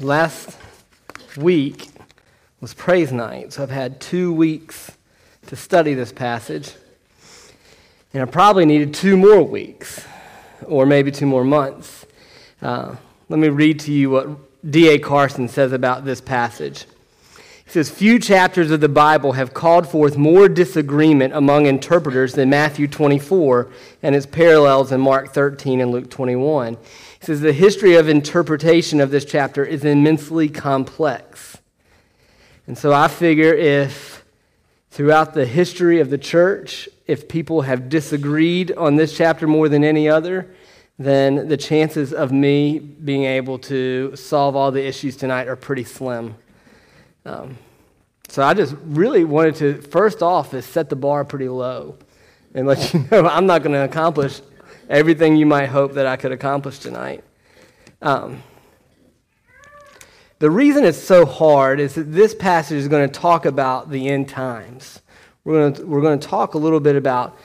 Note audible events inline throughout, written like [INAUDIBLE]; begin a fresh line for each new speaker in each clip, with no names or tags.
last week was praise night, so I've had two weeks to study this passage. And I probably needed two more weeks, or maybe two more months. Uh, let me read to you what D.A. Carson says about this passage. He says, Few chapters of the Bible have called forth more disagreement among interpreters than Matthew 24 and its parallels in Mark 13 and Luke 21. Says, The history of interpretation of this chapter is immensely complex. And so I figure if throughout the history of the church, if people have disagreed on this chapter more than any other, then the chances of me being able to solve all the issues tonight are pretty slim. Um, so I just really wanted to, first off, is set the bar pretty low and let you [LAUGHS] know I'm not going to accomplish everything you might hope that I could accomplish tonight. Um, the reason it's so hard is that this passage is going to talk about the end times. We're going to, we're going to talk a little bit about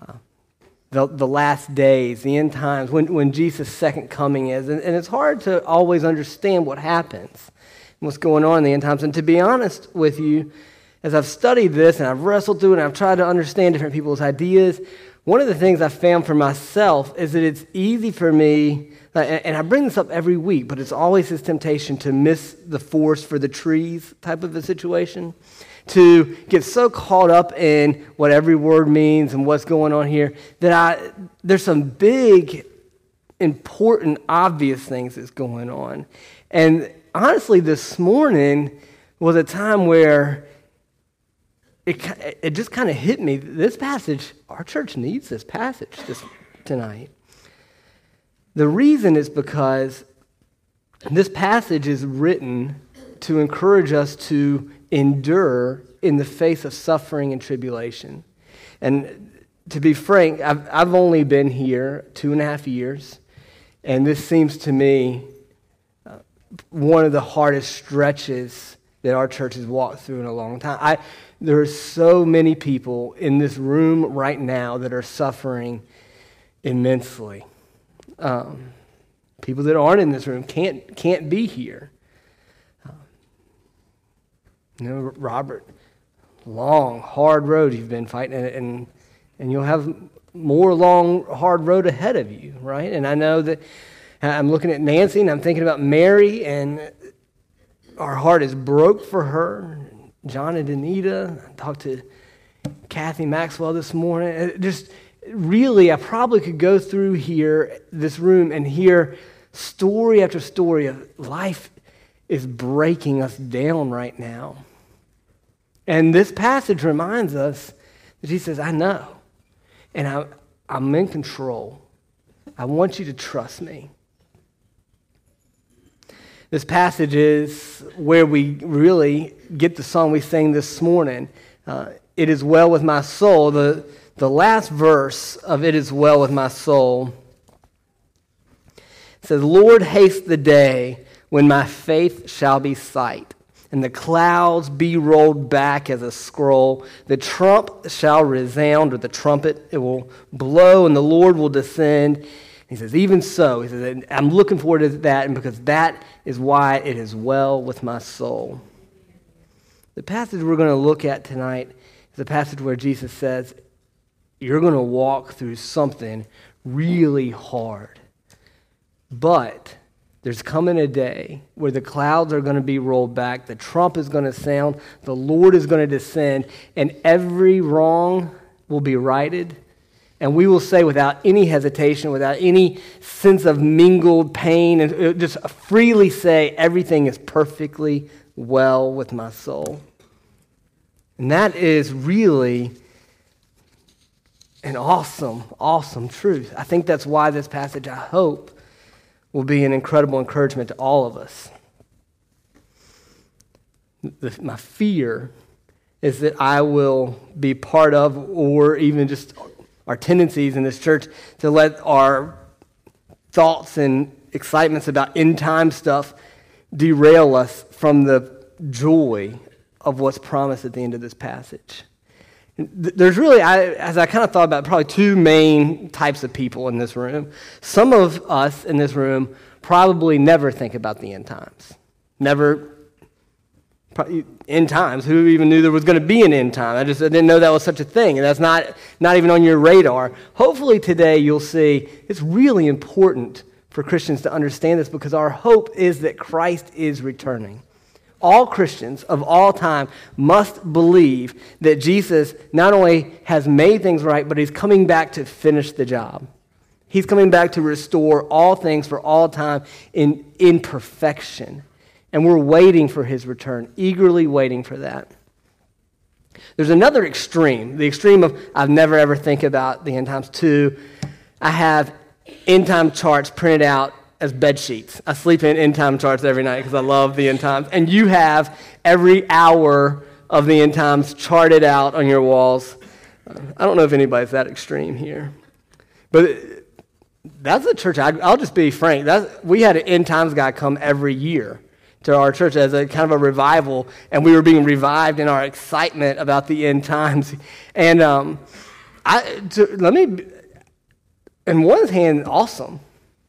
uh, the, the last days, the end times, when, when Jesus' second coming is. And, and it's hard to always understand what happens what's going on in the end times. And to be honest with you, as I've studied this and I've wrestled through it and I've tried to understand different people's ideas, one of the things I've found for myself is that it's easy for me, and I bring this up every week, but it's always this temptation to miss the forest for the trees type of a situation, to get so caught up in what every word means and what's going on here that I, there's some big, important, obvious things that's going on. And honestly, this morning was a time where it, it just kind of hit me. This passage, our church needs this passage this, tonight. The reason is because this passage is written to encourage us to endure in the face of suffering and tribulation. And to be frank, I've, I've only been here two and a half years, and this seems to me uh, one of the hardest stretches that our church has walked through in a long time. I, there are so many people in this room right now that are suffering immensely. Um, people that aren't in this room can't, can't be here. Um, you know, Robert, long, hard road you've been fighting, and, and, and you'll have more long, hard road ahead of you, right? And I know that I'm looking at Nancy and I'm thinking about Mary, and our heart is broke for her. John and Anita. I talked to Kathy Maxwell this morning. Uh, just really, I probably could go through here, this room, and hear story after story of life is breaking us down right now. And this passage reminds us that he says, I know, and I, I'm in control. I want you to trust me. This passage is where we really get the song we sang this morning. Uh, it is well with my soul. The, the last verse of It is well with my soul says, Lord, haste the day when my faith shall be sight, and the clouds be rolled back as a scroll. The trump shall resound, or the trumpet, it will blow, and the Lord will descend he says, even so, he says, I'm looking forward to that, and because that is why it is well with my soul. The passage we're going to look at tonight is a passage where Jesus says, You're going to walk through something really hard. But there's coming a day where the clouds are going to be rolled back, the trump is going to sound, the Lord is going to descend, and every wrong will be righted and we will say without any hesitation, without any sense of mingled pain, and uh, just freely say, everything is perfectly well with my soul. And that is really an awesome, awesome truth. I think that's why this passage, I hope, will be an incredible encouragement to all of us. my fear is that I will be part of, or even just our tendencies in this church to let our thoughts and excitements about end time stuff derail us from the joy of what's promised at the end of this passage. There's really, I, as I kind of thought about, probably two main types of people in this room. Some of us in this room probably never think about the end times. Never end times. Who even knew there was going to be an end time? I just I didn't know that was such a thing, and that's not, not even on your radar. Hopefully, today you'll see it's really important for Christians to understand this because our hope is that Christ is returning. All Christians of all time must believe that Jesus not only has made things right, but he's coming back to finish the job. He's coming back to restore all things for all time in, in perfection. And we're waiting for his return, eagerly waiting for that. There's another extreme, the extreme of I've never ever think about the end times. Two, I have end time charts printed out as bed sheets. I sleep in end time charts every night because I love the end times. And you have every hour of the end times charted out on your walls. I don't know if anybody's that extreme here. But that's a church. I, will just be frank. We had an end times guy come every year to our church as a kind of a revival, and we were being revived in our excitement about the end times. And um, I, to, let me, in one hand, awesome.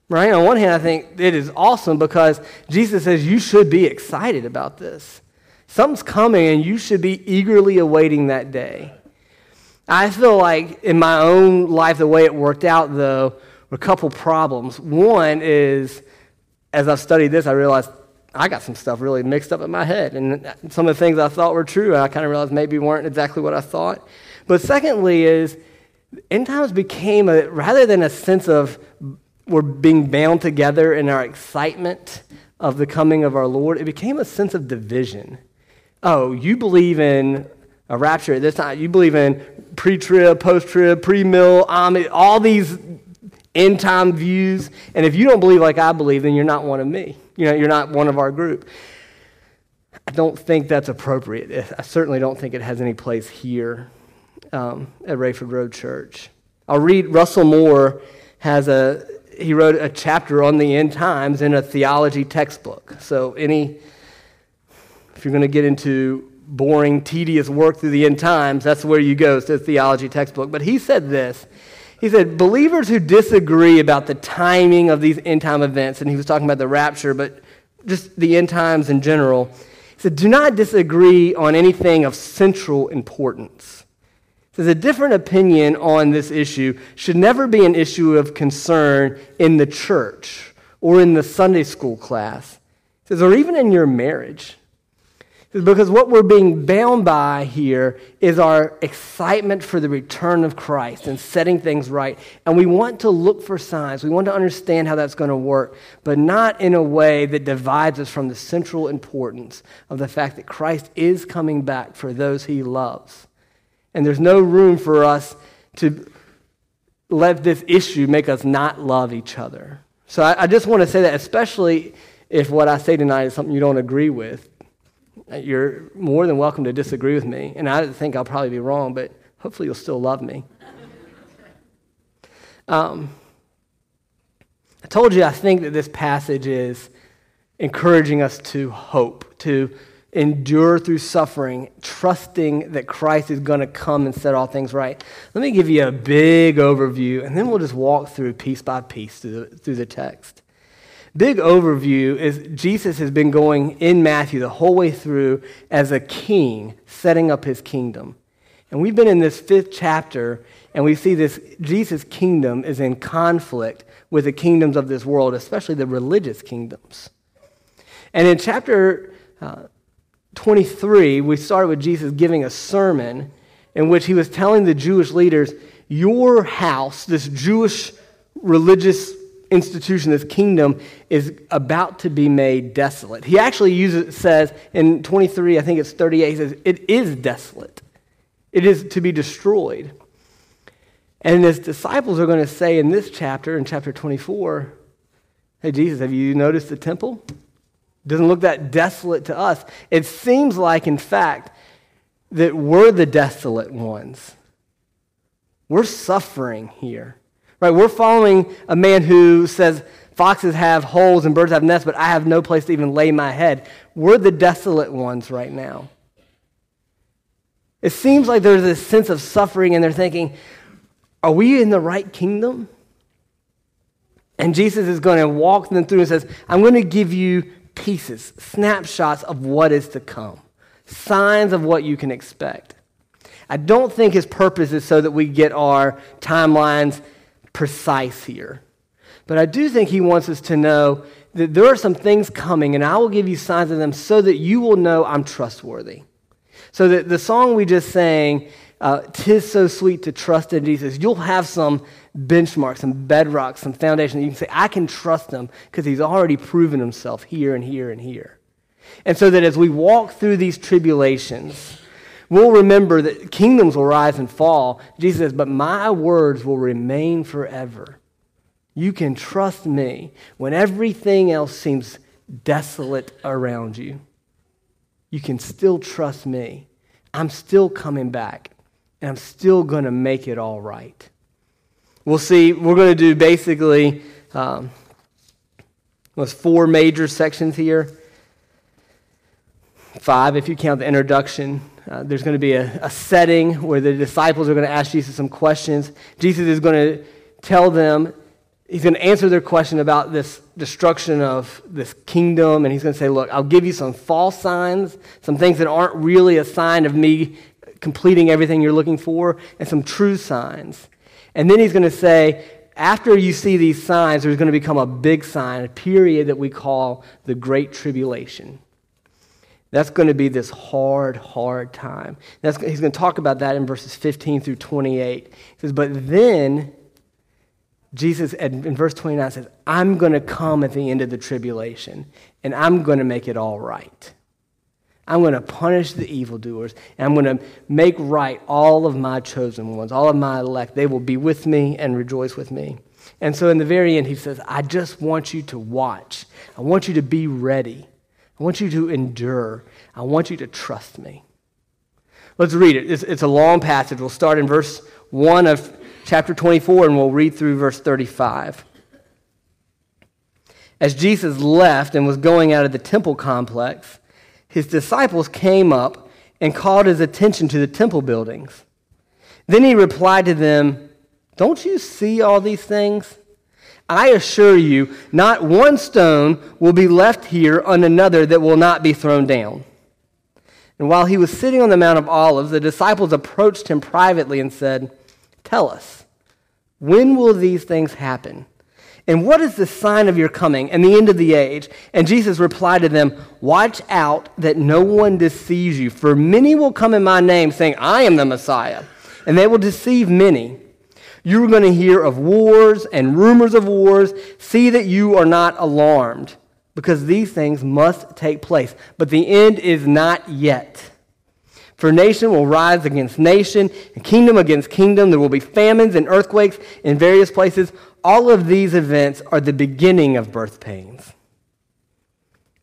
Right? On one hand, I think it is awesome because Jesus says you should be excited about this. Something's coming, and you should be eagerly awaiting that day. I feel like in my own life, the way it worked out, though, were a couple problems. One is, as I've studied this, I realized I got some stuff really mixed up in my head. And some of the things I thought were true, I kind of realized maybe weren't exactly what I thought. But secondly, is end times became a, rather than a sense of we're being bound together in our excitement of the coming of our Lord, it became a sense of division. Oh, you believe in a rapture at this time. You believe in pre trib, post trib, pre mill, um, all these end time views. And if you don't believe like I believe, then you're not one of me. You know, you're not one of our group. I don't think that's appropriate. I certainly don't think it has any place here um, at Rayford Road Church. I'll read Russell Moore has a he wrote a chapter on the end times in a theology textbook. So any if you're going to get into boring, tedious work through the end times, that's where you go. It's a theology textbook. But he said this. He said, believers who disagree about the timing of these end time events, and he was talking about the rapture, but just the end times in general, he said, do not disagree on anything of central importance. He says, a different opinion on this issue should never be an issue of concern in the church or in the Sunday school class. He says, or even in your marriage. Because what we're being bound by here is our excitement for the return of Christ and setting things right. And we want to look for signs. We want to understand how that's going to work, but not in a way that divides us from the central importance of the fact that Christ is coming back for those he loves. And there's no room for us to let this issue make us not love each other. So I, I just want to say that, especially if what I say tonight is something you don't agree with you're more than welcome to disagree with me. And I think I'll probably be wrong, but hopefully you'll still love me. Um, I told you I think that this passage is encouraging us to hope, to endure through suffering, trusting that Christ is going to come and set all things right. Let me give you a big overview, and then we'll just walk through piece by piece through the, through the text big overview is Jesus has been going in Matthew the whole way through as a king setting up his kingdom. And we've been in this fifth chapter, and we see this Jesus' kingdom is in conflict with the kingdoms of this world, especially the religious kingdoms. And in chapter uh, 23, we started with Jesus giving a sermon in which he was telling the Jewish leaders, Your house, this Jewish religious institution, this kingdom, is about to be made desolate. He actually uses, says in 23, I think it's 38, he says, it is desolate. It is to be destroyed. And his disciples are going to say in this chapter, in chapter 24, Hey, Jesus, have you noticed the temple? Doesn't look that desolate to us. It seems like, in fact, that we're the desolate ones. We're suffering here. Right? We're following a man who says, Foxes have holes and birds have nests, but I have no place to even lay my head. We're the desolate ones right now. It seems like there's this sense of suffering, and they're thinking, Are we in the right kingdom? And Jesus is going to walk them through and says, I'm going to give you pieces, snapshots of what is to come, signs of what you can expect. I don't think his purpose is so that we get our timelines precise here. But I do think he wants us to know that there are some things coming, and I will give you signs of them so that you will know I'm trustworthy. So that the song we just sang, uh, Tis So Sweet to Trust in Jesus, you'll have some benchmarks, some bedrocks, some foundation. You can say, I can trust him because he's already proven himself here and here and here. And so that as we walk through these tribulations, we'll remember that kingdoms will rise and fall. Jesus says, But my words will remain forever. You can trust me when everything else seems desolate around you. You can still trust me. I'm still coming back, and I'm still going to make it all right. We'll see, we're going to do basically um, four major sections here. Five, if you count the introduction. Uh, there's going to be a, a setting where the disciples are going to ask Jesus some questions. Jesus is going to tell them he's going to answer their question about this destruction of this kingdom, and he's going to say, Look, I'll give you some false signs, some things that aren't really a sign of me completing everything you're looking for, and some true signs. And then he's going to say, after you see these signs, there's going to become a big sign, a period that we call the Great Tribulation. That's going to be this hard, hard time. That's, he's going to talk about that in verses 15 through 28. He says, But then Jesus, in verse 29, says, I'm going to come at the end of the tribulation, and I'm going to make it all right. I'm going to punish the evildoers, and I'm going to make right all of my chosen ones, all of my elect. They will be with me and rejoice with me. And so in the very end, he says, I just want you to watch. I want you to be ready. I want you to endure. I want you to trust me. Let's read it. It's, it's a long passage. We'll start in verse 1 of chapter 24, and we'll read through verse 35. As Jesus left and was going out of the temple complex, his disciples came up and called his attention to the temple buildings. Then he replied to them, Don't you see all these things? I assure you, not one stone will be left here on another that will not be thrown down. And while he was sitting on the Mount of Olives, the disciples approached him privately and said, Tell us, when will these things happen? And what is the sign of your coming and the end of the age? And Jesus replied to them, Watch out that no one deceives you, for many will come in my name, saying, I am the Messiah, and they will deceive many. You are going to hear of wars and rumors of wars. See that you are not alarmed, because these things must take place. But the end is not yet. For nation will rise against nation, and kingdom against kingdom. There will be famines and earthquakes in various places. All of these events are the beginning of birth pains.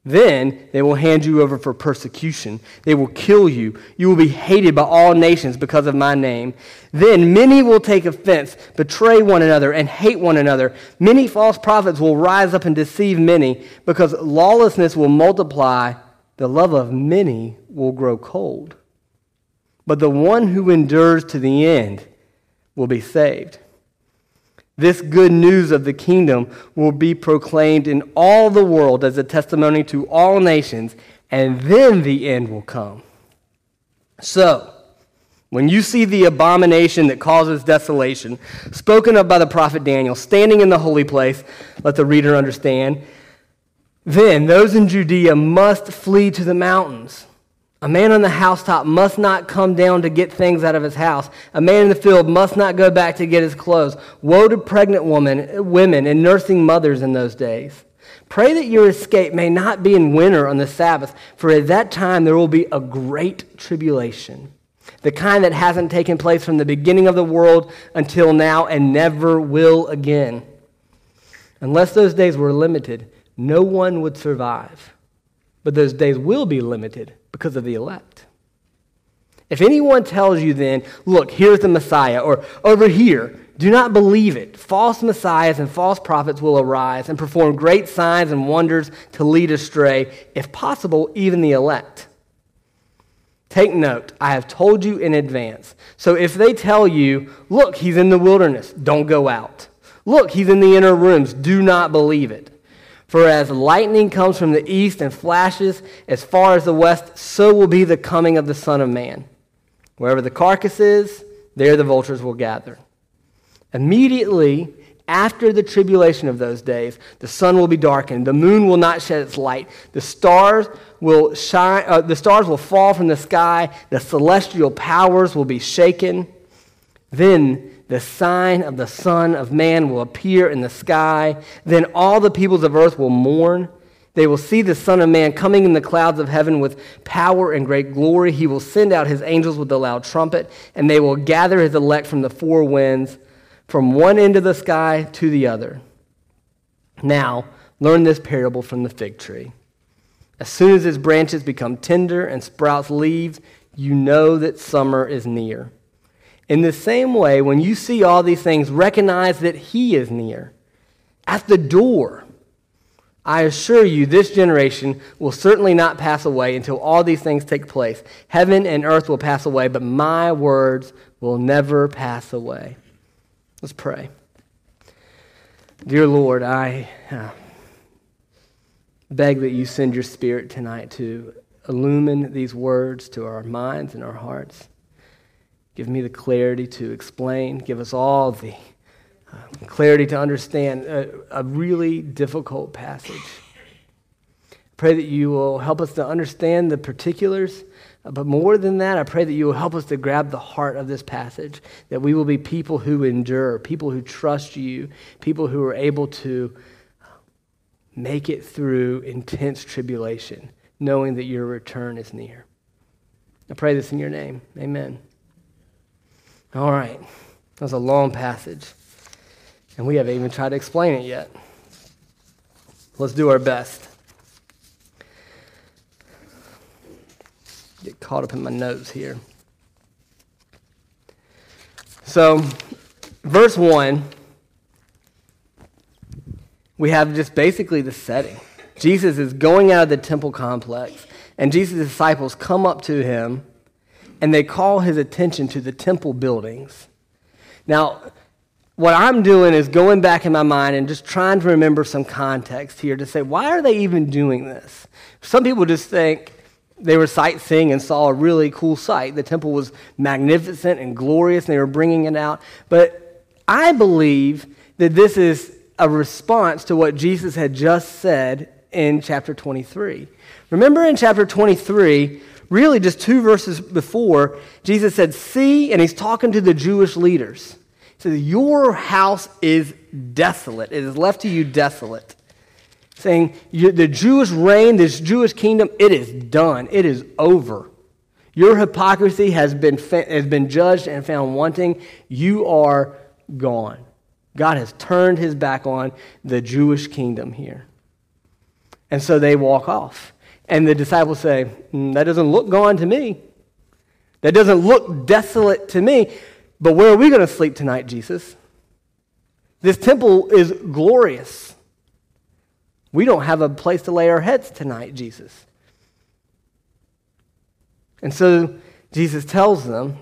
Then they will hand you over for persecution. They will kill you. You will be hated by all nations because of my name. Then many will take offense, betray one another, and hate one another. Many false prophets will rise up and deceive many because lawlessness will multiply. The love of many will grow cold. But the one who endures to the end will be saved. This good news of the kingdom will be proclaimed in all the world as a testimony to all nations, and then the end will come. So, when you see the abomination that causes desolation, spoken of by the prophet Daniel, standing in the holy place, let the reader understand, then those in Judea must flee to the mountains. A man on the housetop must not come down to get things out of his house. A man in the field must not go back to get his clothes. Woe to pregnant woman, women and nursing mothers in those days. Pray that your escape may not be in winter on the Sabbath, for at that time there will be a great tribulation, the kind that hasn't taken place from the beginning of the world until now and never will again. Unless those days were limited, no one would survive. But those days will be limited because of the elect. If anyone tells you then, look, here's the Messiah, or over here, do not believe it. False messiahs and false prophets will arise and perform great signs and wonders to lead astray, if possible, even the elect. Take note, I have told you in advance. So if they tell you, look, he's in the wilderness, don't go out. Look, he's in the inner rooms, do not believe it. For as lightning comes from the east and flashes as far as the west, so will be the coming of the Son of Man. Wherever the carcass is, there the vultures will gather. Immediately after the tribulation of those days, the sun will be darkened, the moon will not shed its light, the stars will shine, uh, the stars will fall from the sky, the celestial powers will be shaken. Then the sign of the Son of Man will appear in the sky. Then all the peoples of earth will mourn. They will see the Son of Man coming in the clouds of heaven with power and great glory. He will send out his angels with a loud trumpet, and they will gather his elect from the four winds, from one end of the sky to the other. Now, learn this parable from the fig tree. As soon as its branches become tender and sprouts leaves, you know that summer is near. In the same way, when you see all these things, recognize that He is near. At the door, I assure you, this generation will certainly not pass away until all these things take place. Heaven and earth will pass away, but my words will never pass away. Let's pray. Dear Lord, I uh, beg that you send your Spirit tonight to illumine these words to our minds and our hearts. Give me the clarity to explain. Give us all the uh, clarity to understand a, a really difficult passage. I pray that you will help us to understand the particulars, but more than that, I pray that you will help us to grab the heart of this passage, that we will be people who endure, people who trust you, people who are able to make it through intense tribulation, knowing that your return is near. I pray this in your name. Amen. All right. That was a long passage. And we haven't even tried to explain it yet. Let's do our best. Get caught up in my notes here. So, verse 1, we have just basically the setting. Jesus is going out of the temple complex, and Jesus' disciples come up to him and they call his attention to the temple buildings. Now, what I'm doing is going back in my mind and just trying to remember some context here to say, why are they even doing this? Some people just think they were sightseeing and saw a really cool sight. The temple was magnificent and glorious, and they were bringing it out. But I believe that this is a response to what Jesus had just said in chapter 23. Remember in chapter 23, really just two verses before, Jesus said, See, and he's talking to the Jewish leaders. He says, Your house is desolate. It is left to you desolate. Saying, The Jewish reign, this Jewish kingdom, it is done. It is over. Your hypocrisy has been, has been judged and found wanting. You are gone. God has turned his back on the Jewish kingdom here. And so they walk off. And the disciples say, mm, That doesn't look gone to me. That doesn't look desolate to me. But where are we going to sleep tonight, Jesus? This temple is glorious. We don't have a place to lay our heads tonight, Jesus. And so Jesus tells them,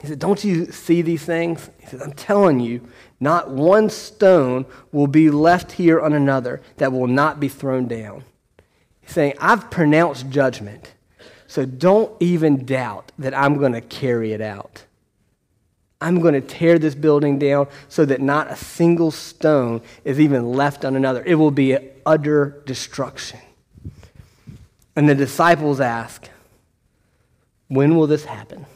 He said, Don't you see these things? He said, I'm telling you, not one stone will be left here on another that will not be thrown down. Saying, I've pronounced judgment, so don't even doubt that I'm going to carry it out. I'm going to tear this building down so that not a single stone is even left on another. It will be utter destruction. And the disciples ask, When will this happen?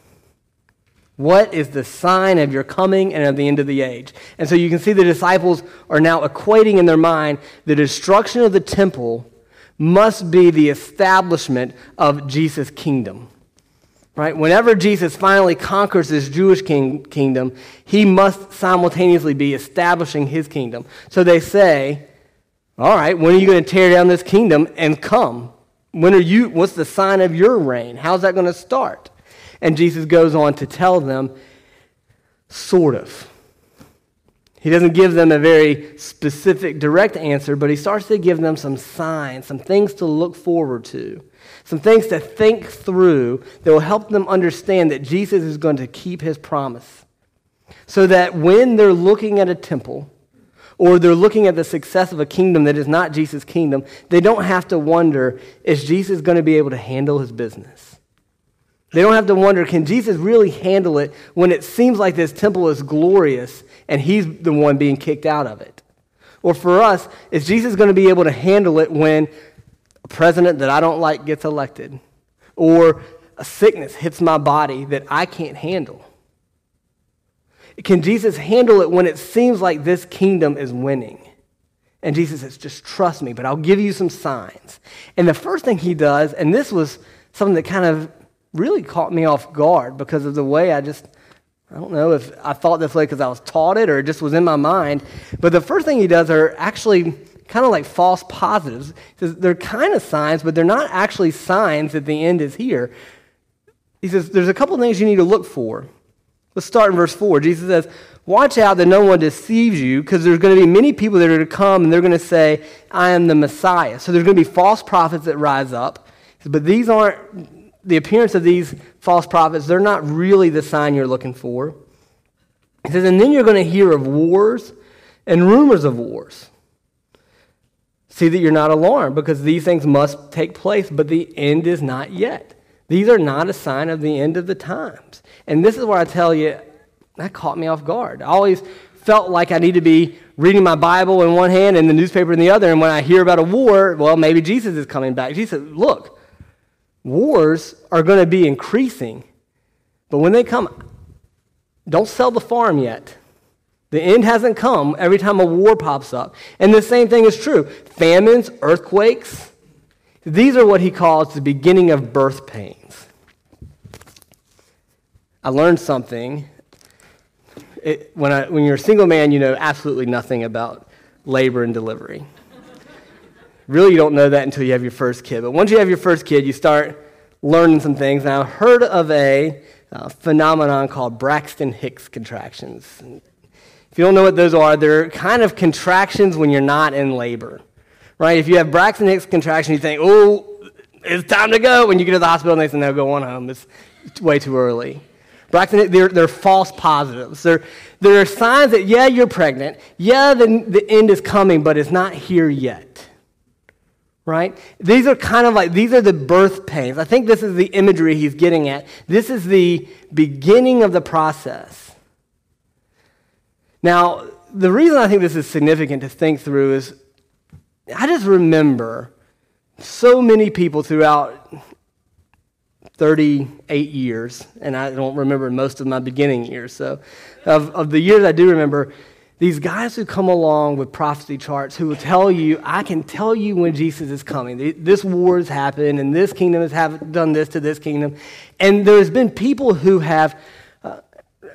What is the sign of your coming and of the end of the age? And so you can see the disciples are now equating in their mind the destruction of the temple must be the establishment of Jesus' kingdom. Right? Whenever Jesus finally conquers this Jewish king, kingdom, he must simultaneously be establishing his kingdom. So they say, All right, when are you going to tear down this kingdom and come? When are you, what's the sign of your reign? How's that going to start? And Jesus goes on to tell them, sort of. He doesn't give them a very specific, direct answer, but he starts to give them some signs, some things to look forward to, some things to think through that will help them understand that Jesus is going to keep his promise. So that when they're looking at a temple, or they're looking at the success of a kingdom that is not Jesus' kingdom, they don't have to wonder is Jesus going to be able to handle his business? They don't have to wonder can Jesus really handle it when it seems like this temple is glorious and he's the one being kicked out of it? Or for us, is Jesus going to be able to handle it when a president that I don't like gets elected? Or a sickness hits my body that I can't handle? Can Jesus handle it when it seems like this kingdom is winning? And Jesus says, just trust me, but I'll give you some signs. And the first thing he does, and this was something that kind of really caught me off guard because of the way I just, I don't know if I thought this way because I was taught it or it just was in my mind. But the first thing he does are actually kind of like false positives. He says they're kind of signs, but they're not actually signs that the end is here. He says there's a couple things you need to look for. Let's start in verse 4. Jesus says, Watch out that no one deceives you, because there's going to be many people that are going to come and they're going to say, I am the Messiah. So there's going to be false prophets that rise up. But these aren't, the appearance of these false prophets, they're not really the sign you're looking for. He says, And then you're going to hear of wars and rumors of wars. See that you're not alarmed, because these things must take place, but the end is not yet. These are not a sign of the end of the times. And this is where I tell you, that caught me off guard. I always felt like I need to be reading my Bible in one hand and the newspaper in the other. And when I hear about a war, well, maybe Jesus is coming back. Jesus look, wars are going to be increasing. But when they come, don't sell the farm yet. The end hasn't come every time a war pops up. And the same thing is true famines, earthquakes. These are what he calls the beginning of birth pains. I learned something. It, when, I, when you're a single man, you know absolutely nothing about labor and delivery. Really, you don't know that until you have your first kid. But once you have your first kid, you start learning some things. And I heard of a uh, phenomenon called Braxton Hicks contractions. If you don't know what those are, they're kind of contractions when you're not in labor. Right? If you have Braxton Hicks contractions, you think, oh, it's time to go. When you get to the hospital and they say, no, go on home. It's way too early. Braxton, they're, they're false positives. They're, they're signs that, yeah, you're pregnant. Yeah, the, the end is coming, but it's not here yet. Right? These are kind of like, these are the birth pains. I think this is the imagery he's getting at. This is the beginning of the process. Now, the reason I think this is significant to think through is I just remember so many people throughout 38 years, and I don't remember most of my beginning years. So, of, of the years I do remember, these guys who come along with prophecy charts who will tell you, I can tell you when Jesus is coming. This war has happened, and this kingdom has done this to this kingdom. And there's been people who have uh,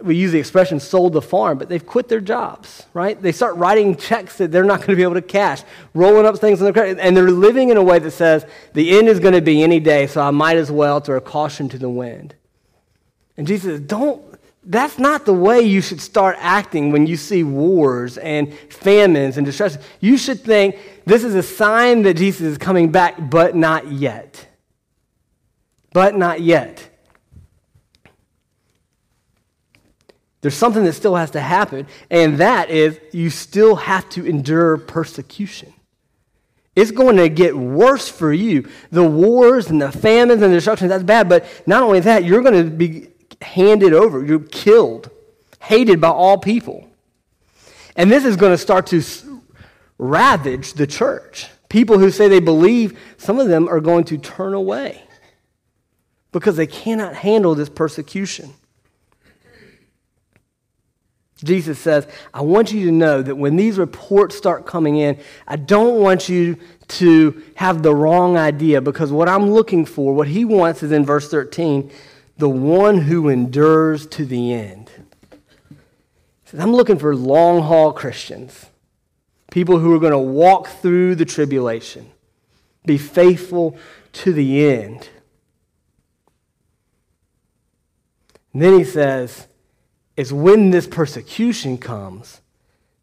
we use the expression sold the farm, but they've quit their jobs, right? They start writing checks that they're not going to be able to cash, rolling up things in their credit, and they're living in a way that says the end is going to be any day, so I might as well throw a caution to the wind. And Jesus says, don't, that's not the way you should start acting when you see wars and famines and distress. You should think this is a sign that Jesus is coming back, but not yet. But not yet. There's something that still has to happen, and that is you still have to endure persecution. It's going to get worse for you. The wars and the famines and the destruction, that's bad, but not only that, you're going to be handed over. You're killed, hated by all people. And this is going to start to ravage the church. People who say they believe, some of them are going to turn away because they cannot handle this persecution. Jesus says, I want you to know that when these reports start coming in, I don't want you to have the wrong idea because what I'm looking for, what he wants is in verse 13, the one who endures to the end. He says, I'm looking for long haul Christians, people who are going to walk through the tribulation, be faithful to the end. And then he says, It's when this persecution comes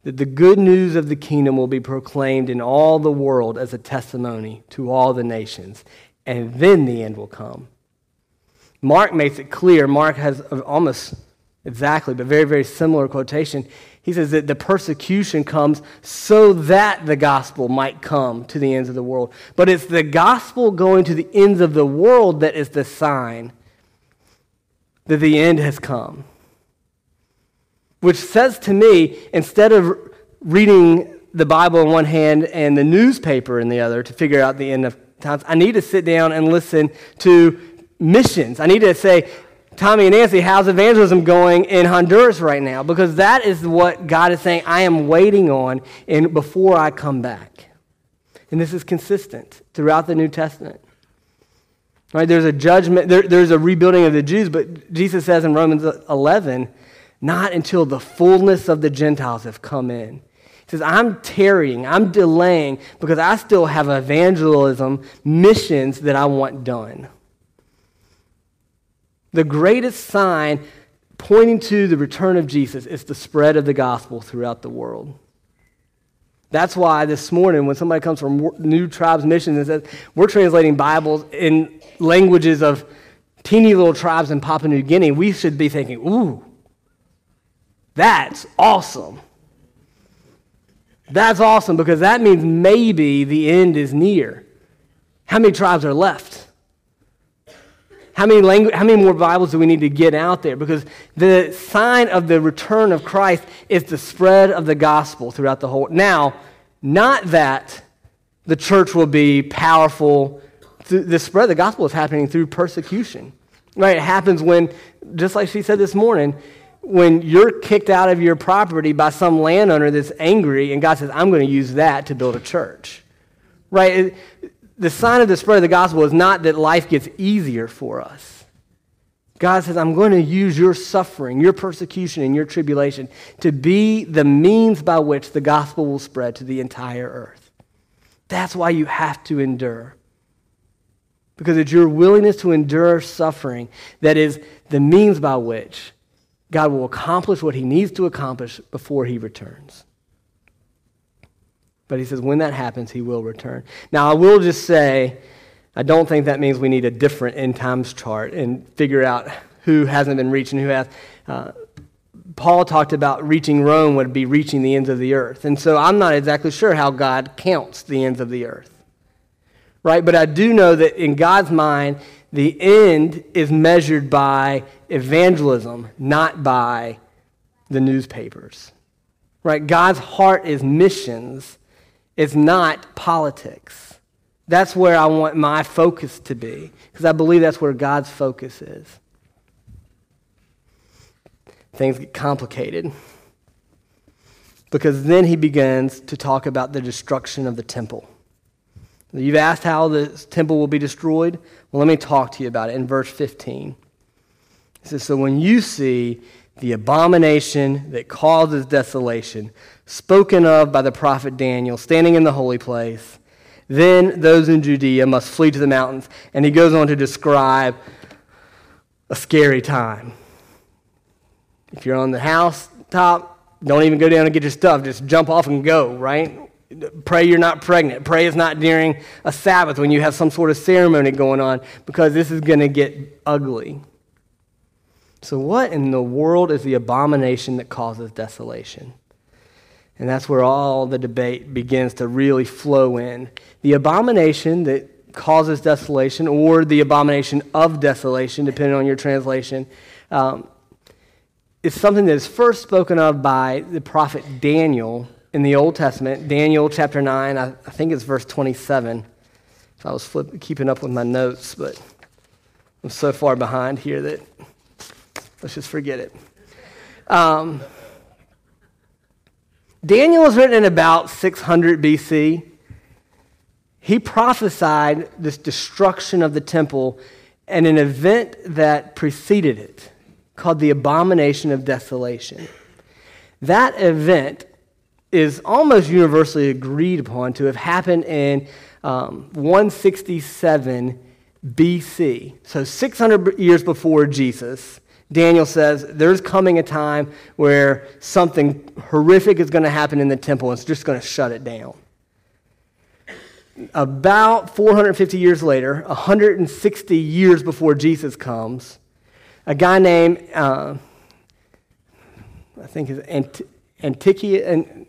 that the good news of the kingdom will be proclaimed in all the world as a testimony to all the nations, and then the end will come. Mark makes it clear. Mark has almost exactly, but very, very similar quotation. He says that the persecution comes so that the gospel might come to the ends of the world. But it's the gospel going to the ends of the world that is the sign that the end has come. Which says to me, instead of reading the Bible in one hand and the newspaper in the other to figure out the end of times, I need to sit down and listen to missions. I need to say, Tommy and Nancy, how's evangelism going in Honduras right now? Because that is what God is saying I am waiting on in, before I come back. And this is consistent throughout the New Testament. Right? There's a judgment, there, there's a rebuilding of the Jews, but Jesus says in Romans 11, not until the fullness of the Gentiles have come in. He says, I'm tarrying, I'm delaying because I still have evangelism missions that I want done. The greatest sign pointing to the return of Jesus is the spread of the gospel throughout the world. That's why this morning, when somebody comes from New Tribes Mission and says, We're translating Bibles in languages of teeny little tribes in Papua New Guinea, we should be thinking, Ooh, that's awesome. That's awesome because that means maybe the end is near. How many tribes are left? How many, langu- how many more Bibles do we need to get out there? Because the sign of the return of Christ is the spread of the gospel throughout the whole. Now, not that the church will be powerful. The spread of the gospel is happening through persecution. Right? It happens when, just like she said this morning, when you're kicked out of your property by some landowner that's angry, and God says, I'm going to use that to build a church. Right? The sign of the spread of the gospel is not that life gets easier for us. God says, I'm going to use your suffering, your persecution, and your tribulation to be the means by which the gospel will spread to the entire earth. That's why you have to endure. Because it's your willingness to endure suffering that is the means by which God will accomplish what he needs to accomplish before he returns. But he says when that happens, he will return. Now, I will just say, I don't think that means we need a different end times chart and figure out who hasn't been reached and who has. Uh, Paul talked about reaching Rome would be reaching the ends of the earth. And so I'm not exactly sure how God counts the ends of the earth. Right? But I do know that in God's mind, the end is measured by evangelism, not by the newspapers. Right? God's heart is missions, it's not politics. That's where I want my focus to be, because I believe that's where God's focus is. Things get complicated. Because then he begins to talk about the destruction of the temple. You've asked how the temple will be destroyed? Well, let me talk to you about it in verse 15. He says, So when you see the abomination that causes desolation, spoken of by the prophet Daniel, standing in the holy place. Then those in Judea must flee to the mountains. And he goes on to describe a scary time. If you're on the house top, don't even go down and get your stuff. Just jump off and go, right? Pray you're not pregnant. Pray it's not during a Sabbath when you have some sort of ceremony going on because this is going to get ugly. So, what in the world is the abomination that causes desolation? And that's where all the debate begins to really flow in. The abomination that causes desolation, or the abomination of desolation, depending on your translation, um, is something that is first spoken of by the prophet Daniel in the Old Testament. Daniel chapter 9, I, I think it's verse 27. If I was flip, keeping up with my notes, but I'm so far behind here that let's just forget it. Um, Daniel was written in about 600 BC. He prophesied this destruction of the temple and an event that preceded it called the abomination of desolation. That event is almost universally agreed upon to have happened in um, 167 BC, so 600 years before Jesus. Daniel says there's coming a time where something horrific is going to happen in the temple and it's just going to shut it down. About 450 years later, 160 years before Jesus comes, a guy named, uh, I think is Ant- Antiochus, and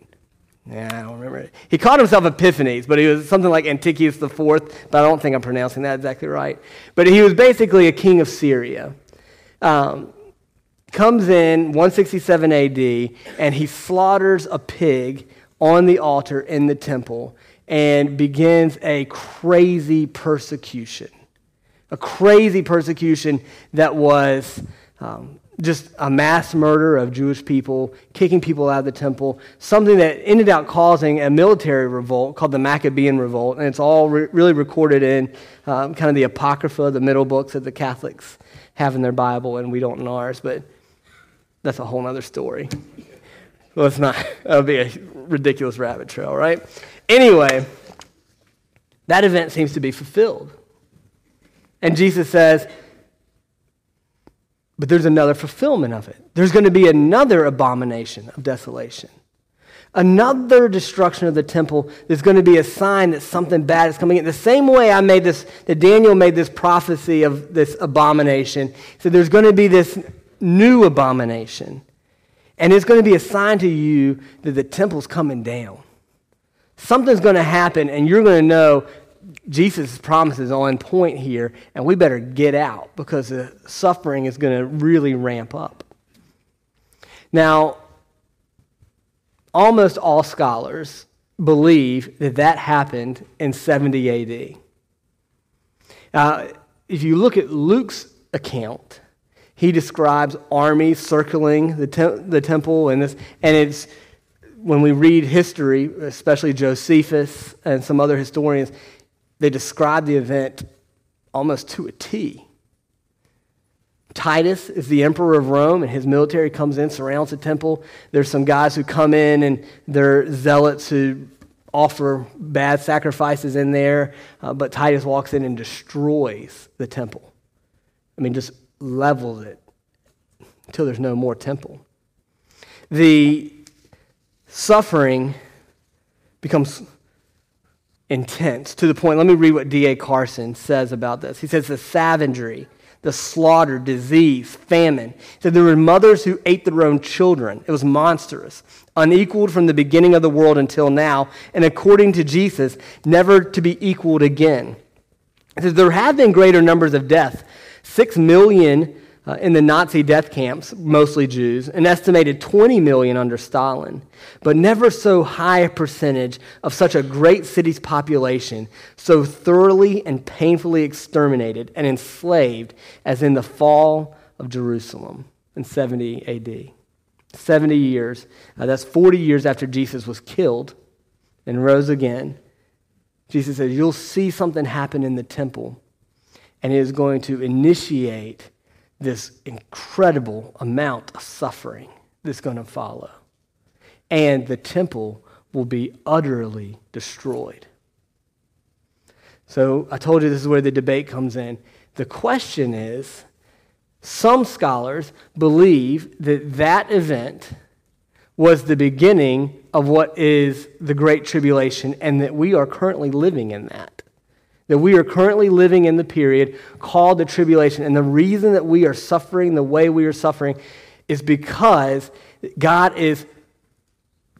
yeah, I don't remember. It. He called himself Epiphanes, but he was something like the Fourth, but I don't think I'm pronouncing that exactly right. But he was basically a king of Syria. Um, comes in 167 AD, and he slaughters a pig on the altar in the temple and begins a crazy persecution. A crazy persecution that was um, just a mass murder of Jewish people, kicking people out of the temple, something that ended up causing a military revolt called the Maccabean Revolt. And it's all re- really recorded in um, kind of the Apocrypha, the middle books that the Catholics have in their Bible, and we don't in ours, but that's a whole other story. Well, it's not, that would be a ridiculous rabbit trail, right? Anyway, that event seems to be fulfilled. And Jesus says, but there's another fulfillment of it. There's going to be another abomination of desolation. Another destruction of the temple is going to be a sign that something bad is coming in. The same way I made this, that Daniel made this prophecy of this abomination. So there's going to be this new abomination. And it's going to be a sign to you that the temple's coming down. Something's going to happen, and you're going to know Jesus' promises on point here, and we better get out because the suffering is going to really ramp up. Now, almost all scholars believe that that happened in 70 AD. Uh, if you look at Luke's account, he describes armies circling the, te- the temple, and, this, and it's when we read history, especially Josephus and some other historians, they describe the event almost to a T. Titus is the emperor of Rome, and his military comes in, surrounds the temple. There's some guys who come in, and they're zealots who offer bad sacrifices in there. Uh, but Titus walks in and destroys the temple. I mean, just levels it until there's no more temple. The suffering becomes intense to the point. Let me read what D.A. Carson says about this. He says the savagery, the slaughter, disease, famine. Said there were mothers who ate their own children. It was monstrous, unequaled from the beginning of the world until now, and according to Jesus, never to be equaled again. He says there have been greater numbers of deaths. Six million uh, in the Nazi death camps, mostly Jews, an estimated 20 million under Stalin, but never so high a percentage of such a great city's population so thoroughly and painfully exterminated and enslaved as in the fall of Jerusalem in 70 AD. 70 years, uh, that's 40 years after Jesus was killed and rose again. Jesus says, You'll see something happen in the temple, and it is going to initiate this incredible amount of suffering that's going to follow. And the temple will be utterly destroyed. So I told you this is where the debate comes in. The question is some scholars believe that that event was the beginning of what is the Great Tribulation and that we are currently living in that that we are currently living in the period called the tribulation. And the reason that we are suffering the way we are suffering is because God is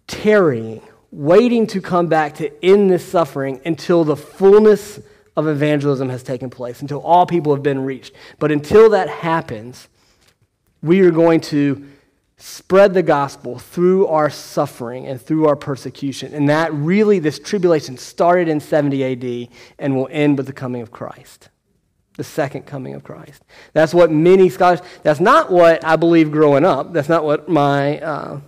tarrying, waiting to come back to end this suffering until the fullness of evangelism has taken place, until all people have been reached. But until that happens, we are going to spread the gospel through our suffering and through our persecution. And that really, this tribulation started in 70 AD and will end with the coming of Christ, the second coming of Christ. That's what many scholars, that's not what I believe growing up. That's not what my, uh,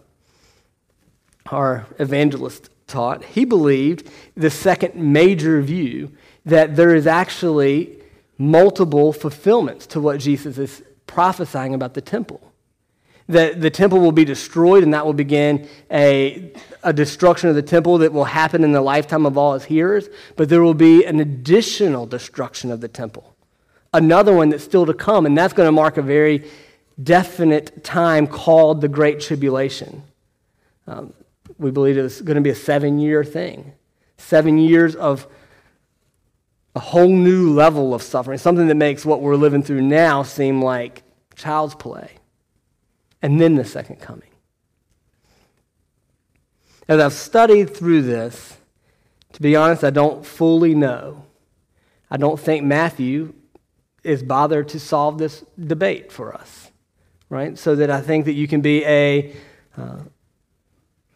our evangelist taught. He believed the second major view that there is actually multiple fulfillments to what Jesus is prophesying about the temple that the temple will be destroyed and that will begin a, a destruction of the temple that will happen in the lifetime of all his hearers, but there will be an additional destruction of the temple. Another one that's still to come, and that's going to mark a very definite time called the Great Tribulation. Um, we believe it's going to be a seven year thing. Seven years of a whole new level of suffering, something that makes what we're living through now seem like child's play and then the second coming. As I've studied through this, to be honest, I don't fully know. I don't think Matthew is bothered to solve this debate for us, right? So that I think that you can be a uh,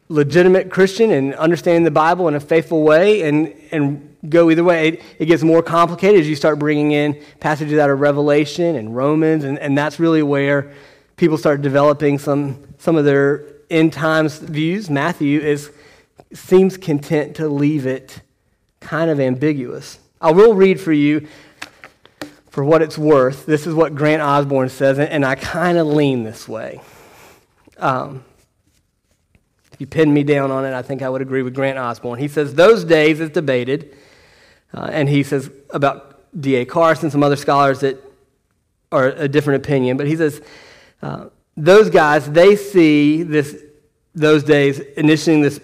legitimate Christian and understanding the Bible in a faithful way and, and go either way. It, it, gets more complicated as you start bringing in passages out of Revelation and Romans, and, and that's really where people start developing some, some of their end times views. Matthew is, seems content to leave it kind of ambiguous. I will read for you, for what it's worth. This is what Grant Osborne says, and I kind of lean this way. Um, if you pin me down on it, I think I would agree with Grant Osborne. He says, Those days is debated, uh, and he says about D.A. Carson, and some other scholars that are a different opinion, but he says, uh, those guys, they see this, those days initiating this,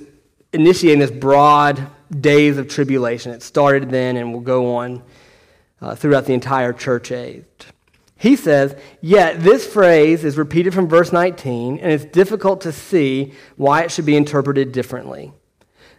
initiating this broad days of tribulation. It started then and will go on uh, throughout the entire church age. He says, Yet this phrase is repeated from verse 19, and it's difficult to see why it should be interpreted differently.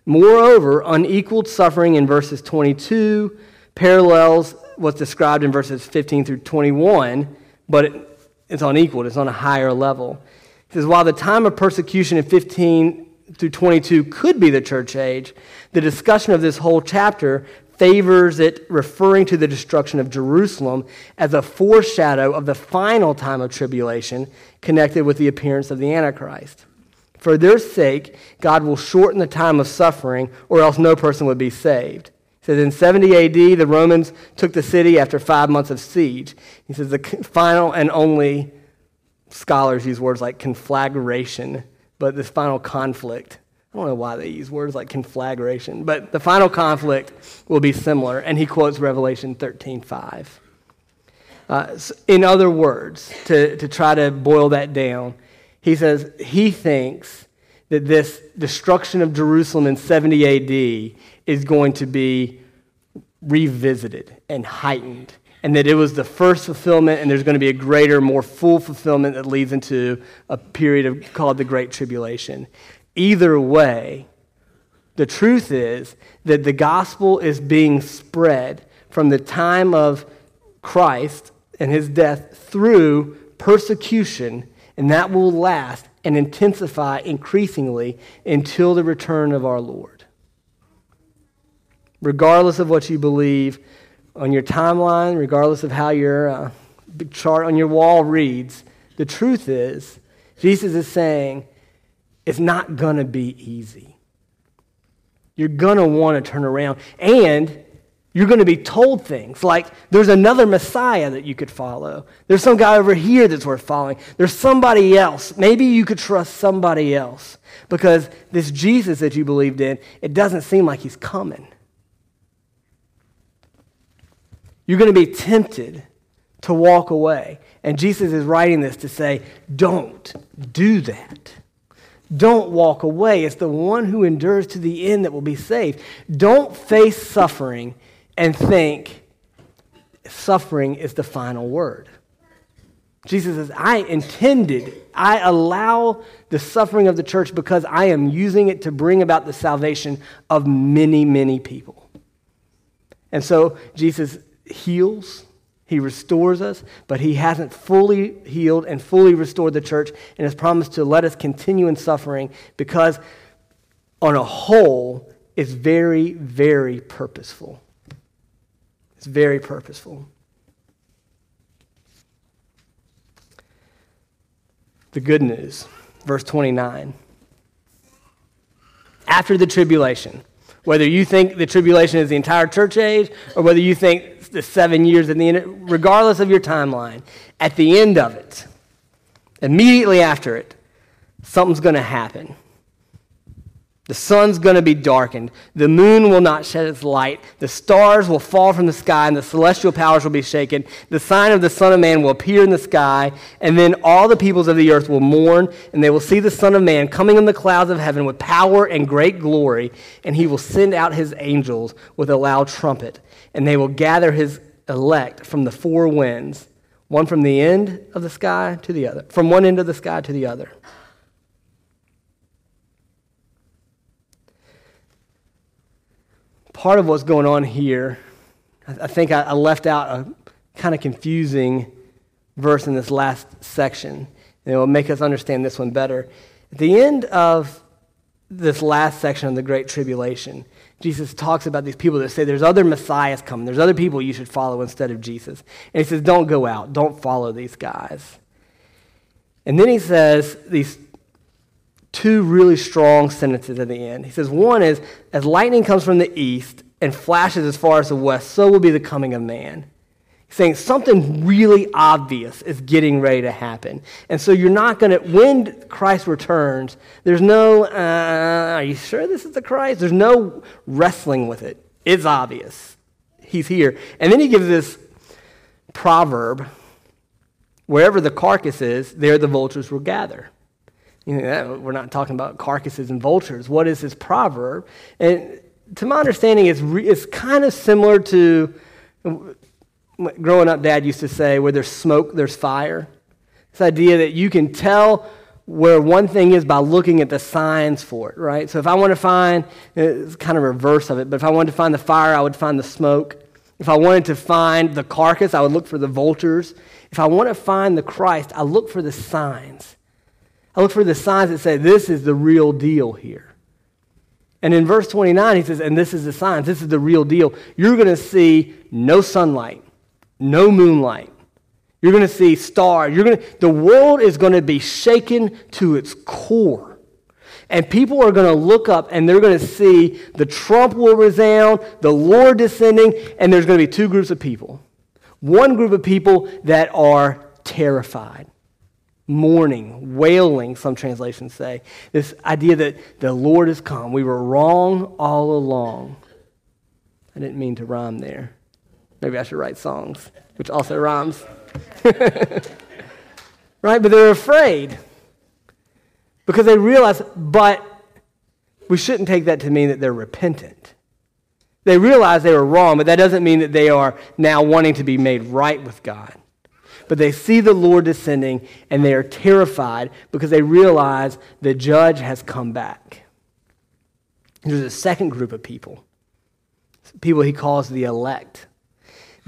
Moreover, unequaled suffering in verses 22 parallels what's described in verses 15 through 21, but it, it's unequaled, it's on a higher level. He says, While the time of persecution in 15 through 22 could be the church age, the discussion of this whole chapter favors it referring to the destruction of Jerusalem as a foreshadow of the final time of tribulation connected with the appearance of the Antichrist. For their sake, God will shorten the time of suffering, or else no person would be saved. Says in 70 AD, the Romans took the city after five months of siege. He says the final and only scholars use words like conflagration but this final conflict, I don't know why they use words like conflagration, but the final conflict will be similar. And he quotes Revelation 13 5. Uh, in other words, to, to try to boil that down, he says he thinks that this destruction of Jerusalem in 70 AD is going to be revisited and heightened and that it was the first fulfillment, and there's going to be a greater, more full fulfillment that leads into a period of, called the Great Tribulation. Either way, the truth is that the gospel is being spread from the time of Christ and his death through persecution, and that will last and intensify increasingly until the return of our Lord. Regardless of what you believe, on your timeline, regardless of how your uh, chart on your wall reads, the truth is, Jesus is saying, it's not going to be easy. You're going to want to turn around. And you're going to be told things like there's another Messiah that you could follow. There's some guy over here that's worth following. There's somebody else. Maybe you could trust somebody else because this Jesus that you believed in, it doesn't seem like he's coming. You're going to be tempted to walk away. And Jesus is writing this to say, don't do that. Don't walk away. It's the one who endures to the end that will be saved. Don't face suffering and think suffering is the final word. Jesus says, I intended, I allow the suffering of the church because I am using it to bring about the salvation of many, many people. And so Jesus heals, he restores us, but he hasn't fully healed and fully restored the church and has promised to let us continue in suffering because, on a whole, it's very, very purposeful. It's very purposeful. The good news, verse 29. After the tribulation, whether you think the tribulation is the entire church age or whether you think the seven years at the end, regardless of your timeline, at the end of it, immediately after it, something's going to happen. The sun's going to be darkened. The moon will not shed its light. The stars will fall from the sky, and the celestial powers will be shaken. The sign of the Son of Man will appear in the sky, and then all the peoples of the earth will mourn, and they will see the Son of Man coming in the clouds of heaven with power and great glory, and he will send out his angels with a loud trumpet and they will gather his elect from the four winds, one from the end of the sky to the other, from one end of the sky to the other. part of what's going on here, I think I left out a kind of confusing verse in this last section. And it will make us understand this one better. At the end of this last section of the Great Tribulation, Jesus talks about these people that say there's other messiahs coming. There's other people you should follow instead of Jesus. And he says, don't go out. Don't follow these guys. And then he says these two really strong sentences at the end. He says, one is, as lightning comes from the east and flashes as far as the west, so will be the coming of man saying something really obvious is getting ready to happen. And so you're not going to, when Christ returns, there's no, uh, are you sure this is the Christ? There's no wrestling with it. It's obvious. He's here. And then he gives this proverb wherever the carcass is, there the vultures will gather. You know, we're not talking about carcasses and vultures. What is this proverb? And to my understanding, it's, re, it's kind of similar to growing up, Dad used to say, where there's smoke, there's fire. This idea that you can tell where one thing is by looking at the signs for it, right? So if I want to find, it's kind of reverse of it, but if I wanted to find the fire, I would find the smoke. If I wanted to find the carcass, I would look for the vultures. If I want to find the Christ, I look for the signs. I look for the signs that say, this is the real deal here. And in verse 29, he says, and this is the signs, this is the real deal. You're going to see no sunlight no moonlight. You're going to see stars. You're going to, the world is going to be shaken to its core. And people are going to look up and they're going to see the trump will resound, the Lord descending, and there's going to be two groups of people. One group of people that are terrified, mourning, wailing, some translations say. This idea that the Lord has come. We were wrong all along. I didn't mean to rhyme there. Maybe I should write songs, which also rhymes. [LAUGHS] right? But they're afraid because they realize, but we shouldn't take that to mean that they're repentant. They realize they were wrong, but that doesn't mean that they are now wanting to be made right with God. But they see the Lord descending and they are terrified because they realize the judge has come back. There's a second group of people, people he calls the elect.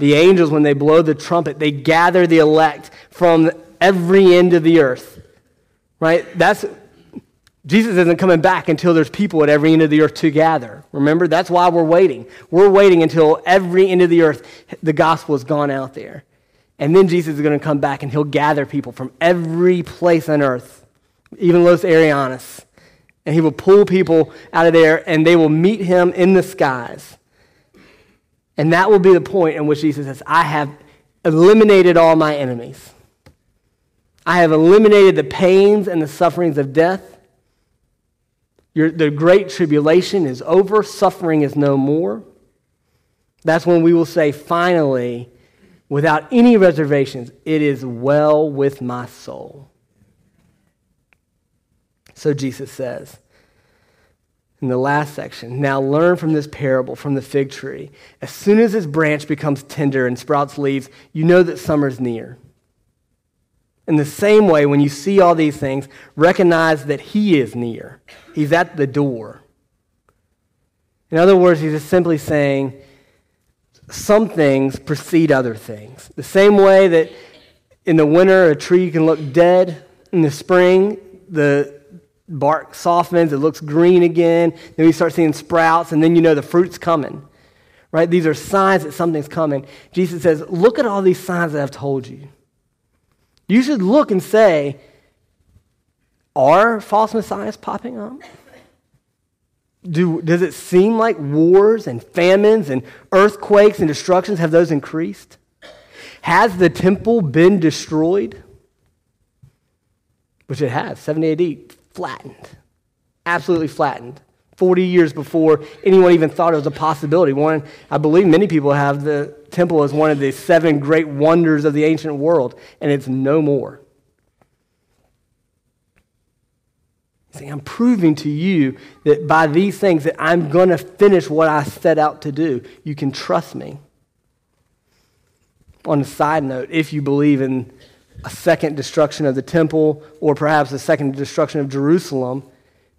The angels, when they blow the trumpet, they gather the elect from every end of the earth. Right? That's Jesus isn't coming back until there's people at every end of the earth to gather. Remember? That's why we're waiting. We're waiting until every end of the earth, the gospel has gone out there. And then Jesus is going to come back and he'll gather people from every place on earth, even Los Arianos. And he will pull people out of there and they will meet him in the skies. And that will be the point in which Jesus says, I have eliminated all my enemies. I have eliminated the pains and the sufferings of death. Your, the great tribulation is over, suffering is no more. That's when we will say, finally, without any reservations, it is well with my soul. So Jesus says, in the last section. Now learn from this parable from the fig tree. As soon as its branch becomes tender and sprouts leaves, you know that summer's near. In the same way, when you see all these things, recognize that He is near. He's at the door. In other words, He's just simply saying some things precede other things. The same way that in the winter a tree can look dead, in the spring the bark softens, it looks green again. Then we start seeing sprouts, and then you know the fruit's coming. Right? These are signs that something's coming. Jesus says, Look at all these signs that I've told you. You should look and say, Are false messiahs popping up? Do, does it seem like wars and famines and earthquakes and destructions have those increased? Has the temple been destroyed? Which it has, 70 AD flattened, absolutely flattened. 40 years before anyone even thought it was a possibility. One, I believe many people have the temple as one of the seven great wonders of the ancient world, and it's no more. See, I'm proving to you that by these things that I'm going to finish what I set out to do. You can trust me. On a side note, if you believe in a second destruction of the temple or perhaps a second destruction of Jerusalem.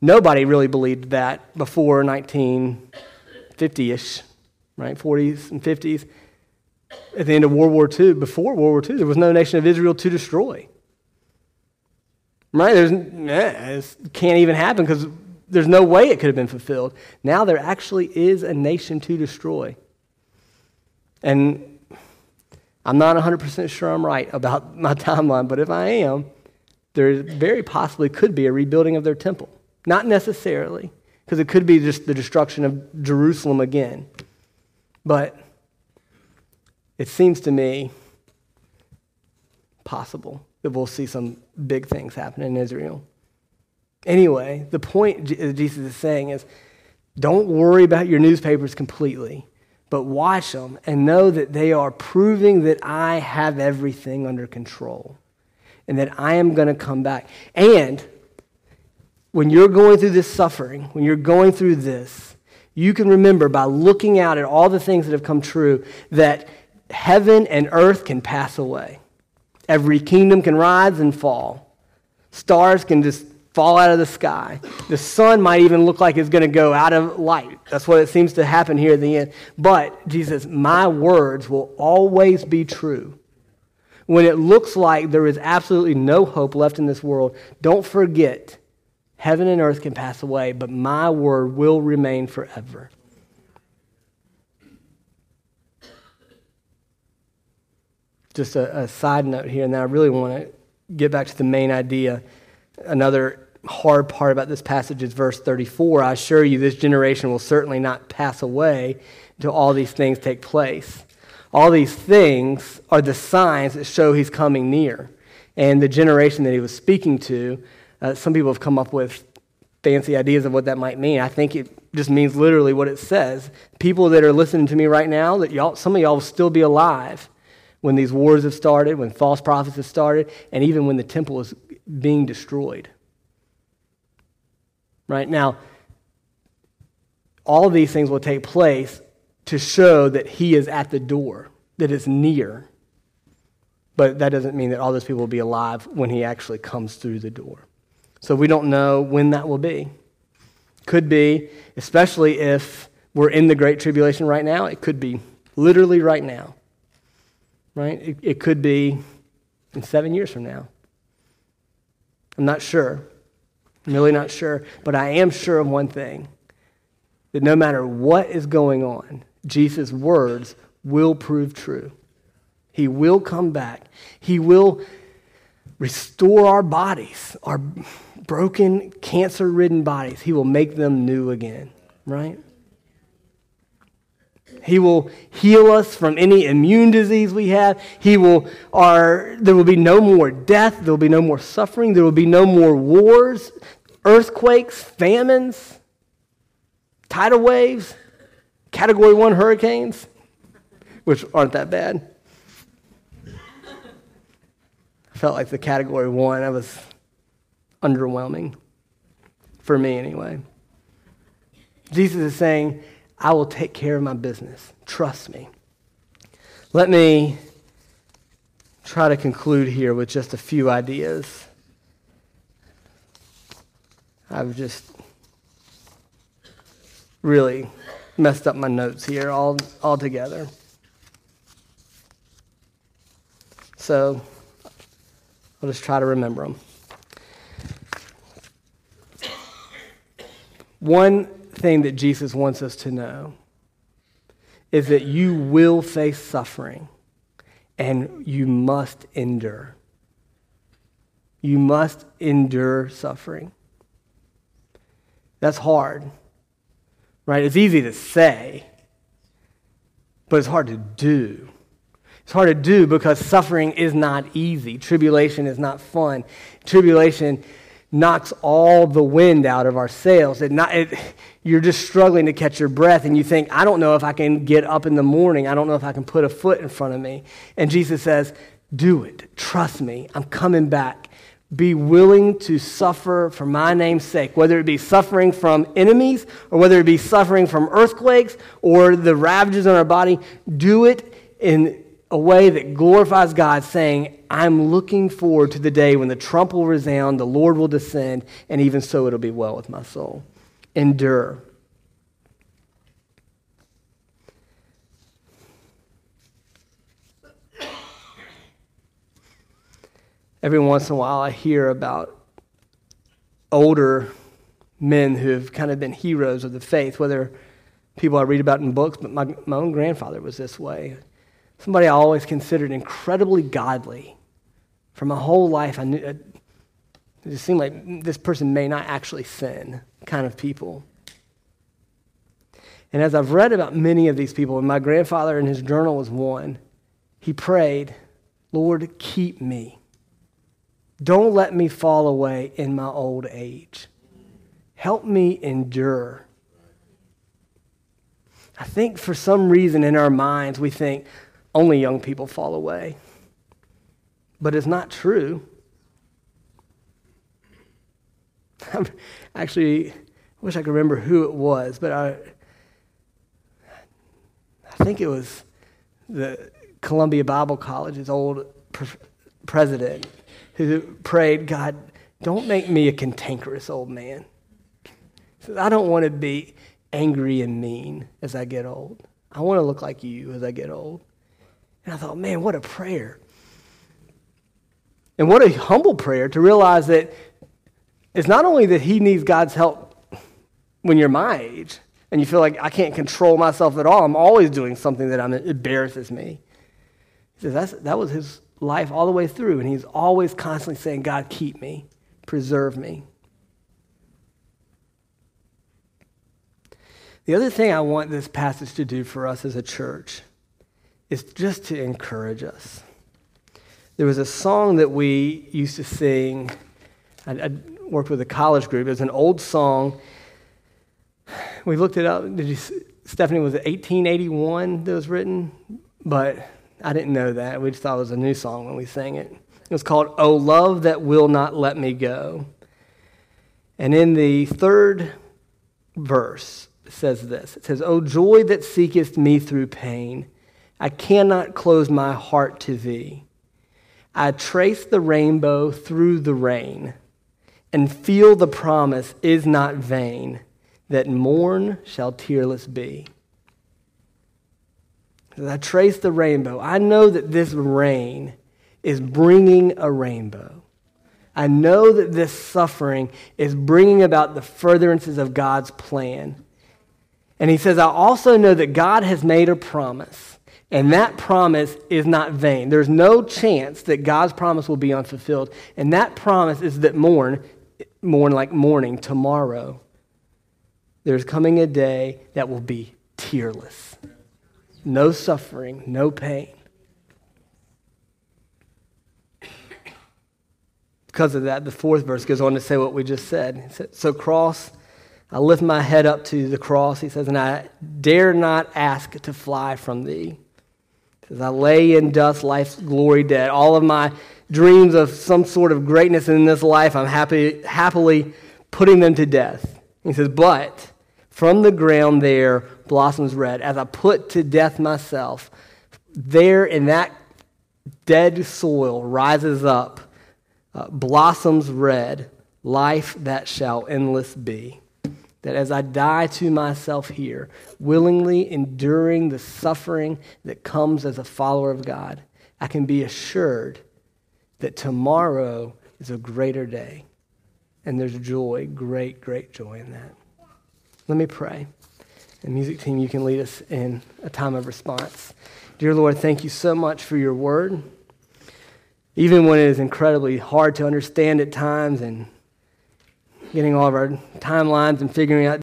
Nobody really believed that before 1950 ish, right? 40s and 50s. At the end of World War II, before World War II, there was no nation of Israel to destroy. Right? There's, it can't even happen because there's no way it could have been fulfilled. Now there actually is a nation to destroy. And I'm not 100% sure I'm right about [LAUGHS] my timeline, but if I am, there very possibly could be a rebuilding of their temple. Not necessarily, because it could be just the destruction of Jerusalem again. But it seems to me possible that we'll see some big things happen in Israel. Anyway, the point Jesus is saying is don't worry about your newspapers completely, but watch them and know that they are proving that I have everything under control and that I am going to come back. And when you're going through this suffering, when you're going through this, you can remember by looking out at all the things that have come true that heaven and earth can pass away. Every kingdom can rise and fall. Stars can just fall out of the sky. The sun might even look like it's going to go out of light. That's what it seems to happen here at the end. But Jesus, my words will always be true. When it looks like there is absolutely no hope left in this world, don't forget heaven and earth can pass away, but my word will remain forever. Just a, a side note here, and I really want to get back to the main idea. Another hard part about this passage is verse 34. I assure you, this generation will certainly not pass away until all these things take place. All these things are the signs that show he's coming near. And the generation that he was speaking to, uh, some people have come up with fancy ideas of what that might mean. I think it just means literally what it says. People that are listening to me right now, that y'all, some of y'all will still be alive when these wars have started, when false prophets have started, and even when the temple is being destroyed. Right? Now, all these things will take place to show that he is at the door, that it's near. But that doesn't mean that all those people will be alive when he actually comes through the door. So we don't know when that will be. Could be, especially if we're in the Great Tribulation right now, it could be literally right now right? It, it could be in seven years from now. I'm not sure. I'm really not sure. But I am sure of one thing that no matter what is going on, Jesus' words will prove true. He will come back. He will restore our bodies, our broken, cancer ridden bodies. He will make them new again, right? He will heal us from any immune disease we have. He will, our, there will be no more death. There will be no more suffering. There will be no more wars, earthquakes, famines, tidal waves, category one hurricanes, which aren't that bad. I felt like the category one, that was underwhelming. For me, anyway. Jesus is saying, I will take care of my business. Trust me. Let me try to conclude here with just a few ideas. I've just really messed up my notes here all, all together. So I'll just try to remember them. One thing that Jesus wants us to know is that you will face suffering and you must endure. You must endure suffering. That's hard, right? It's easy to say, but it's hard to do. It's hard to do because suffering is not easy. Tribulation is not fun. Tribulation knocks all the wind out of our sails. It not, it, you're just struggling to catch your breath, and you think, I don't know if I can get up in the morning. I don't know if I can put a foot in front of me. And Jesus says, Do it. Trust me. I'm coming back. Be willing to suffer for my name's sake, whether it be suffering from enemies or whether it be suffering from earthquakes or the ravages on our body. Do it in a way that glorifies God, saying, I'm looking forward to the day when the trump will resound, the Lord will descend, and even so it'll be well with my soul. Endure. Every once in a while, I hear about older men who have kind of been heroes of the faith, whether people I read about in books, but my, my own grandfather was this way Somebody I always considered incredibly godly. For my whole life, I knew uh, it just seemed like this person may not actually sin, kind of people. And as I've read about many of these people, and my grandfather in his journal was one, he prayed, Lord, keep me. Don't let me fall away in my old age. Help me endure. I think for some reason in our minds, we think only young people fall away. But it's not true. [LAUGHS] Actually, I wish I could remember who it was, but I, I think it was the Columbia Bible College's old president who prayed, God, don't make me a cantankerous old man. Says, I don't want to be angry and mean as I get old. I want to look like you as I get old. And I thought, man, what a prayer. And what a humble prayer to realize that it's not only that he needs God's help when you're my age and you feel like I can't control myself at all. I'm always doing something that I'm, embarrasses me. He says that was his life all the way through, and he's always constantly saying, God, keep me, preserve me. The other thing I want this passage to do for us as a church is just to encourage us. There was a song that we used to sing. I, I worked with a college group. It was an old song. We looked it up. Did you, Stephanie, was it 1881 that was written? But I didn't know that. We just thought it was a new song when we sang it. It was called Oh Love That Will Not Let Me Go. And in the third verse, it says this It says, O joy that seekest me through pain, I cannot close my heart to thee. I trace the rainbow through the rain and feel the promise is not vain that morn shall tearless be. As I trace the rainbow, I know that this rain is bringing a rainbow. I know that this suffering is bringing about the furtherances of God's plan. And he says, I also know that God has made a promise, and that promise is not vain. There's no chance that God's promise will be unfulfilled. And that promise is that morn, morn like morning, tomorrow, there's coming a day that will be tearless. No suffering, no pain. Because of that, the fourth verse goes on to say what we just said. So, cross, I lift my head up to the cross, he says, and I dare not ask to fly from thee. As I lay in dust, life's glory dead. All of my dreams of some sort of greatness in this life, I'm happy, happily putting them to death. He says, But from the ground there blossoms red. As I put to death myself, there in that dead soil rises up, uh, blossoms red, life that shall endless be. That as I die to myself here, willingly enduring the suffering that comes as a follower of God, I can be assured that tomorrow is a greater day. And there's joy, great, great joy in that. Let me pray. And, music team, you can lead us in a time of response. Dear Lord, thank you so much for your word. Even when it is incredibly hard to understand at times and getting all of our timelines and figuring out